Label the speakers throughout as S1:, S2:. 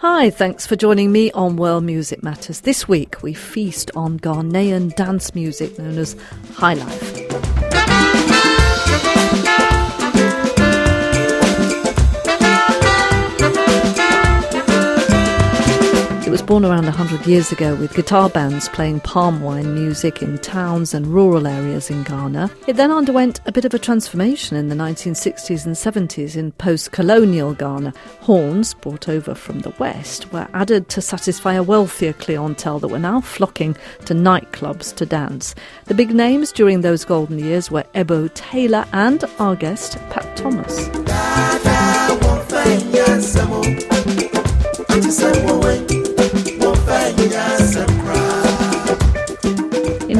S1: Hi, thanks for joining me on World Music Matters. This week we feast on Ghanaian dance music known as High Life. Was born around 100 years ago with guitar bands playing palm wine music in towns and rural areas in Ghana. It then underwent a bit of a transformation in the 1960s and 70s in post colonial Ghana. Horns, brought over from the West, were added to satisfy a wealthier clientele that were now flocking to nightclubs to dance. The big names during those golden years were Ebo Taylor and our guest, Pat Thomas. In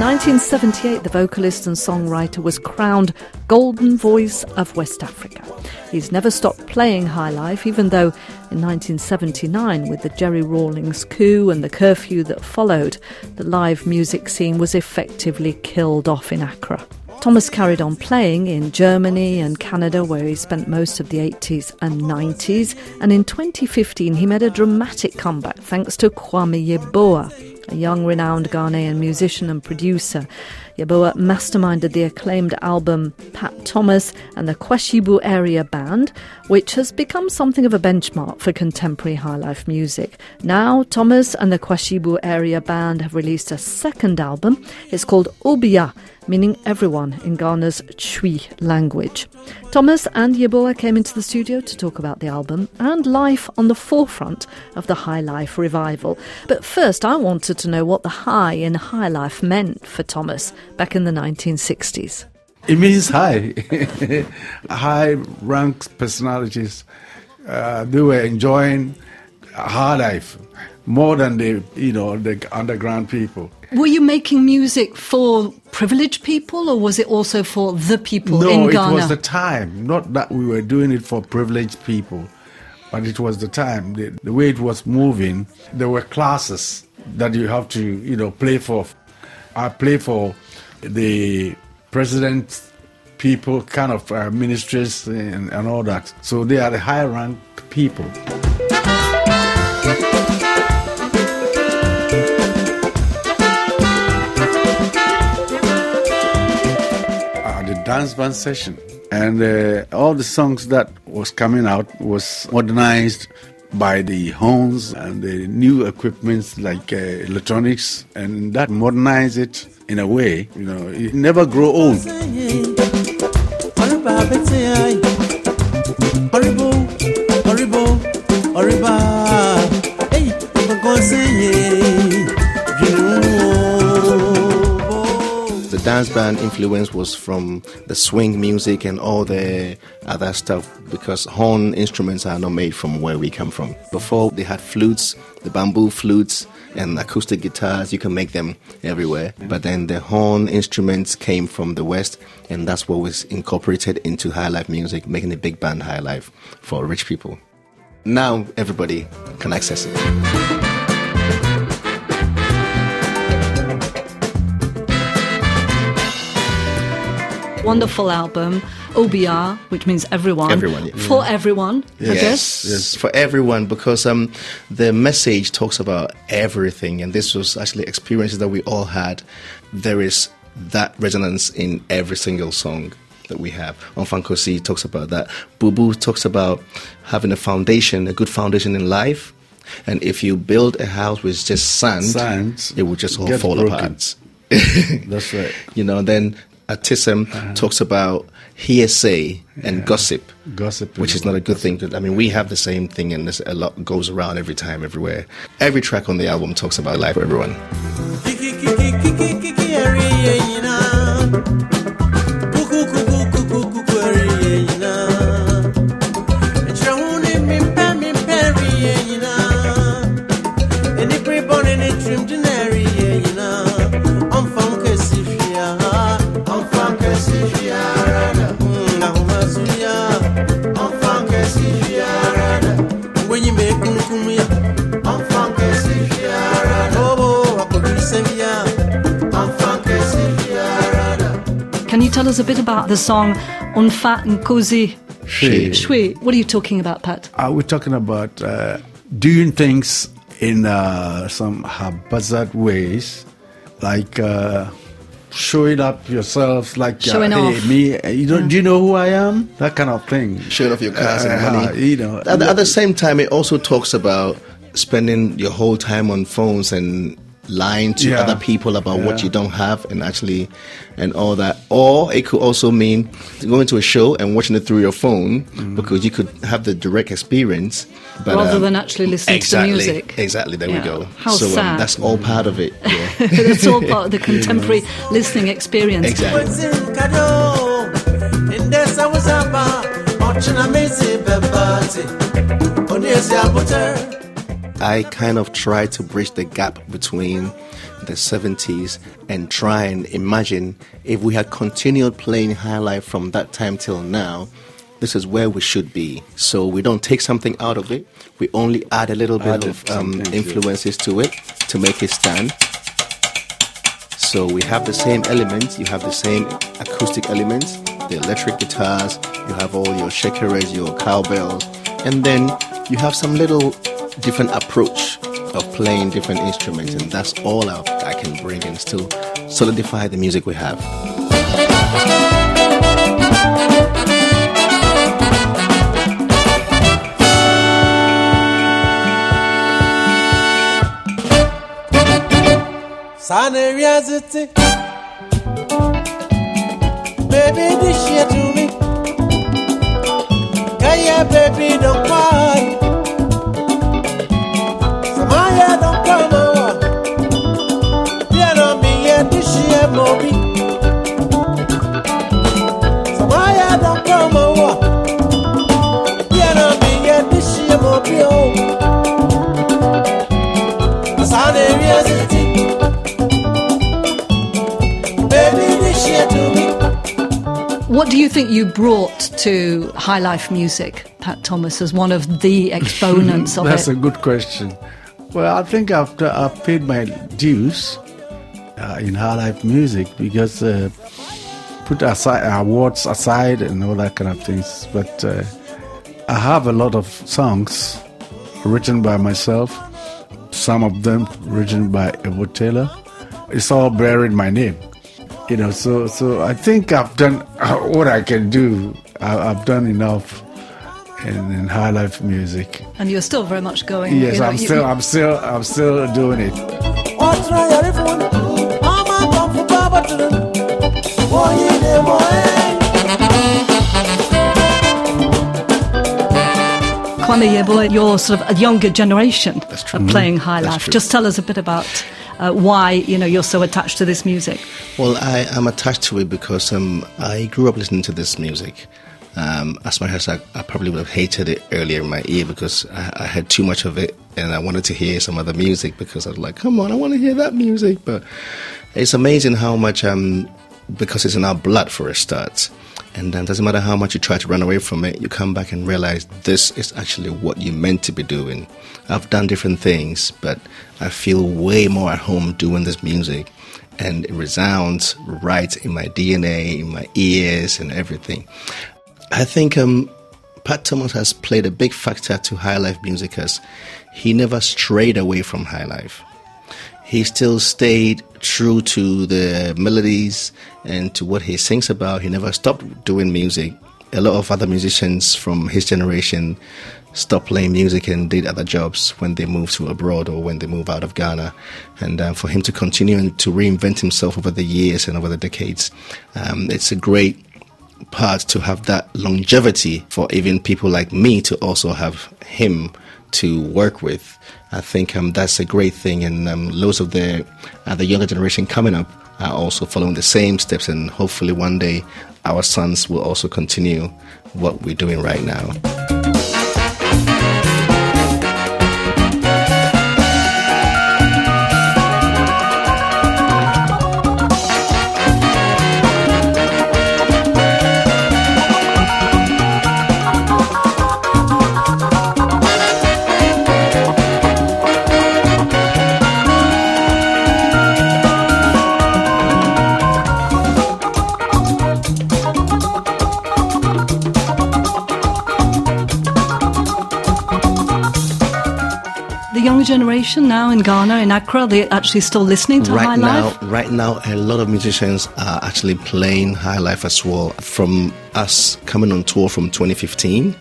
S1: 1978, the vocalist and songwriter was crowned Golden Voice of West Africa. He's never stopped playing High Life, even though in 1979, with the Jerry Rawlings coup and the curfew that followed, the live music scene was effectively killed off in Accra. Thomas carried on playing in Germany and Canada, where he spent most of the 80s and 90s. And in 2015, he made a dramatic comeback thanks to Kwame Yeboah, a young renowned Ghanaian musician and producer. Yeboah masterminded the acclaimed album Pat Thomas and the Kwashibu Area Band, which has become something of a benchmark for contemporary highlife music. Now, Thomas and the Kwashibu Area Band have released a second album. It's called Obiaa, meaning everyone in Ghana's Twi language. Thomas and Yeboah came into the studio to talk about the album and life on the forefront of the High Life revival. But first, I wanted to know what the high in High Life meant for Thomas back in the 1960s.
S2: It means high, high ranked personalities. Uh, they were enjoying high life more than the you know the underground people.
S1: Were you making music for privileged people, or was it also for the people
S2: no,
S1: in Ghana?
S2: No, it was the time. Not that we were doing it for privileged people, but it was the time. The, the way it was moving, there were classes that you have to you know play for. I play for the president, people, kind of uh, ministries, and, and all that. So they are the high ranked people. Dance band session. And uh, all the songs that was coming out was modernized by the horns and the new equipments like uh, electronics and that modernized it in a way you know it never grow old
S3: dance band influence was from the swing music and all the other stuff because horn instruments are not made from where we come from. Before they had flutes, the bamboo flutes and acoustic guitars, you can make them everywhere. But then the horn instruments came from the west and that's what was incorporated into high life music, making the big band high life for rich people. Now everybody can access it.
S1: Wonderful album, Obiaa, which means everyone.
S3: Everyone, yeah.
S1: For everyone, I guess.
S3: yes, for everyone because um, the message talks about everything, and this was actually experiences that we all had. There is that resonance in every single song that we have. On Fankosi talks about that. Bubu talks about having a foundation, a good foundation in life. And if you build a house with just sand,
S2: Sand
S3: it will just all fall
S2: broken.
S3: apart.
S2: that's right
S3: You know, then Atism talks about hearsay and gossip,
S2: Gossip
S3: which
S2: is
S3: is not a good thing. To, I mean, we have the same thing, and there's a lot goes around every time, everywhere. Every track on the album talks about life for everyone.
S1: Tell us a bit about the song Unfa Nkosi
S2: Shwe.
S1: Shwe? What are you talking about, Pat?
S2: Are we talking about uh, doing things in uh, some haphazard ways, like uh, showing up yourself, like
S1: Showing
S2: uh, hey,
S1: off.
S2: me, uh, you don't, do you know who I am? That kind of thing.
S3: showing off your cars and
S2: Uh,
S3: money.
S2: you know,
S3: At at the same time, it also talks about spending your whole time on phones and lying to
S2: Yeah.
S3: other people about what you don't have and actually and all that. Or it could also mean going to a show and watching it through your phone
S2: Mm.
S3: because you could have the direct experience. But,
S1: Rather
S3: um,
S1: than actually listening
S3: exactly,
S1: to the music.
S3: Exactly. There
S1: Yeah.
S3: we go.
S1: How
S3: so
S1: sad.
S3: Um, that's all part of it. Yeah.
S1: It's all part of the contemporary listening experience.
S3: exactly. I kind of try to bridge the gap between the 70s and try and imagine if we had continued playing high life from that time till now, this is where we should be. So we don't take something out of it, we only add a little bit
S2: Added
S3: of um,
S2: something to it.
S3: influences to it to make it stand. So we have the same elements, you have the same acoustic elements, the electric guitars, you have all your shakeras, your cowbells, and then you have some little different approach of playing different instruments, and that's all I, can bring and still solidify the music we have.
S4: Sana reality. Baby, this shit to me. Kaya, baby,
S1: What do you think you brought to high life music, Pat Thomas, as one of the exponents of
S2: That's
S1: it?
S2: That's a good question. Well, I think I've, I've paid my dues uh, in high life music because uh, put aside awards aside and all that kind of things. But uh, I have a lot of songs written by myself. Some of them written by Ebo Taylor. It's all bearing my name, you know. So, so I think I've done uh, what I can do. I, I've done enough in, in high life music.
S1: and you're still very much going.
S2: Yes,
S1: you know,
S2: I'm
S1: you-
S2: still, I'm still, I'm still doing it.
S4: What's right, everyone? I'm a bum for Baba to them. Boy,
S1: Kwame Yeboah, you're sort of a younger generation of playing high life. Just tell us a bit about uh, why you know you're so attached to this music.
S3: Well, I am attached to it because um, I grew up listening to this music. Um, as much as I, I probably would have hated it earlier in my ear because I, I had too much of it and I wanted to hear some other music because I was like, come on, I want to hear that music. But it's amazing how much, um, because it's in our blood for a start. And it doesn't matter how much you try to run away from it, you come back and realize this is actually what you're meant to be doing. I've done different things, but I feel way more at home doing this music. And it resounds right in my DNA, in my ears, and everything. I think um, Pat Thomas has played a big factor to high life music as he never strayed away from high life. He still stayed true to the melodies and to what he sings about. He never stopped doing music. A lot of other musicians from his generation stopped playing music and did other jobs when they moved to abroad or when they moved out of Ghana. And uh, for him to continue and to reinvent himself over the years and over the decades, um, it's a great part to have that longevity for even people like me to also have him to work with. I think um, that's a great thing, and um, loads of the uh, the younger generation coming up are also following the same steps, and hopefully one day our sons will also continue what we're doing right now.
S1: Generation now in Ghana, in Accra, they're actually still listening to
S3: right
S1: High
S3: now,
S1: Life?
S3: right now, a lot of musicians are actually playing High Life as well. From us coming on tour from 2015,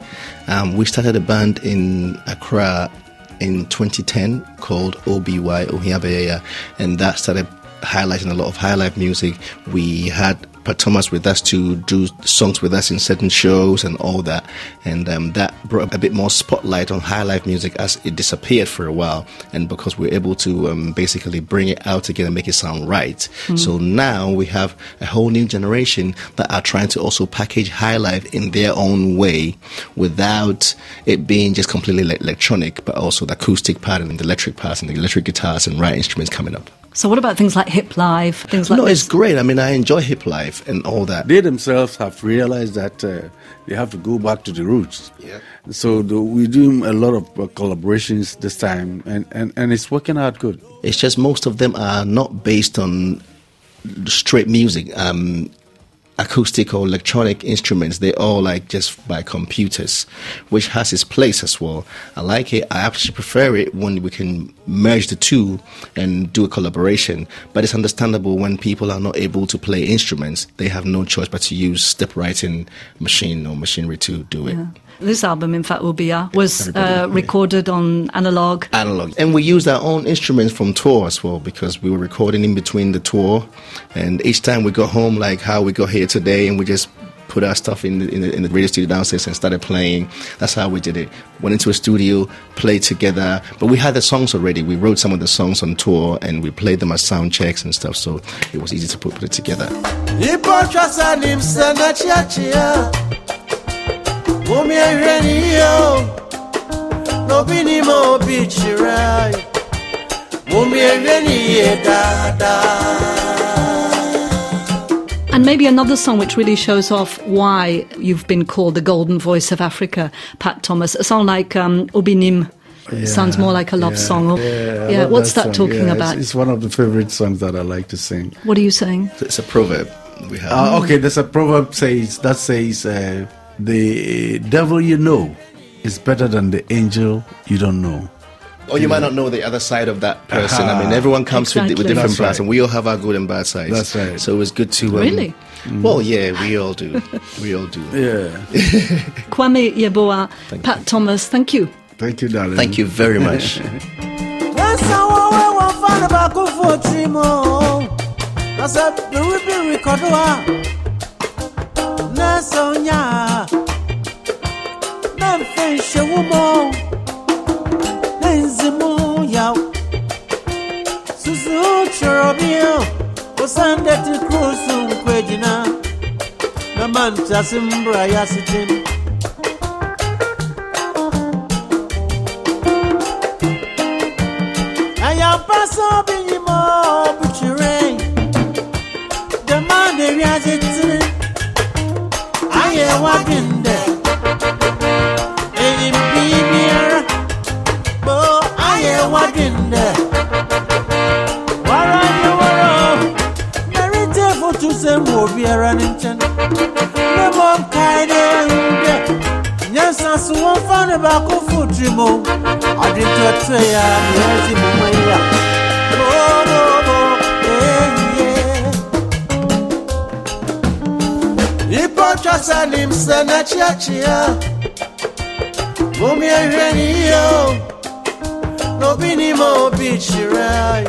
S3: um, we started a band in Accra in 2010 called OBY Ohiabeya, and that started highlighting a lot of high life music. We had Pat Thomas with us to do songs with us in certain shows and all that, and um, that brought a bit more spotlight on high life music as it disappeared for a while, and because we are able to um, basically bring it out again and make it sound right. So now we have a whole new generation that are trying to also package high life in their own way, without it being just completely le- electronic, but also the acoustic part and the electric parts and the electric guitars and right instruments coming up.
S1: So, what about things like Hip Life, things like
S3: no,
S1: this?
S3: it's great. I mean, I enjoy hip life and all that.
S2: They themselves have realized that uh, they have to go back to the roots.
S3: Yeah.
S2: So the, we're doing a lot of uh, collaborations this time, and, and, and it's working out good.
S3: It's just most of them are not based on straight music, um, acoustic or electronic instruments. They're all like just by computers, which has its place as well. I like it. I actually prefer it when we can merge the two and do a collaboration. But it's understandable when people are not able to play instruments, they have no choice but to use step writing machine or machinery to do it.
S1: This album, in fact, Obiaa, was
S3: Everybody,
S1: uh, recorded on analog.
S3: analog. And we used our own instruments from tour as well because we were recording in between the tour. And each time we got home, like how we got here today, and we just put our stuff in the, in the, in the radio studio downstairs and started playing. That's how we did it. Went into a studio, played together. But we had the songs already. We wrote some of the songs on tour and we played them as sound checks and stuff. So it was easy to put, put it together.
S4: Mumi ehweni yo Nobi ni mo bichirai Mumi ehweni ye dada
S1: And maybe another song which really shows off why you've been called the golden voice of Africa, Pat Thomas. A song like um, Ubinim sounds more like a love
S2: yeah,
S1: song.
S2: Yeah,
S1: yeah
S2: love
S1: what's that,
S2: song.
S1: talking
S2: Yeah,
S1: about?
S2: It's, it's one of the favorite songs that I like to sing.
S1: what are you saying?
S3: It's a proverb we have.
S2: Uh, okay, there's a proverb says that says uh, the devil you know is better than the angel you don't know.
S3: Or you might not know the other side of that person. I mean, everyone comes with, with different
S2: That's
S3: parts,
S2: right.
S3: and we all have our good and bad sides.
S2: That's right.
S3: So it's good to. Um,
S1: Really?
S3: Well, yeah, we all do. We all do.
S2: Yeah.
S1: Kwame Yeboah, Pat Thomas, thank you.
S2: Thank you, darling.
S3: Thank you very much.
S4: Namanta simbra no, yeah, yeah. Ipotrasa ni msana chiachia. Mumi ehweni yo. Nobi ni mo bichirai.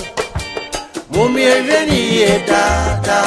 S4: Mumi ehweni ye dada.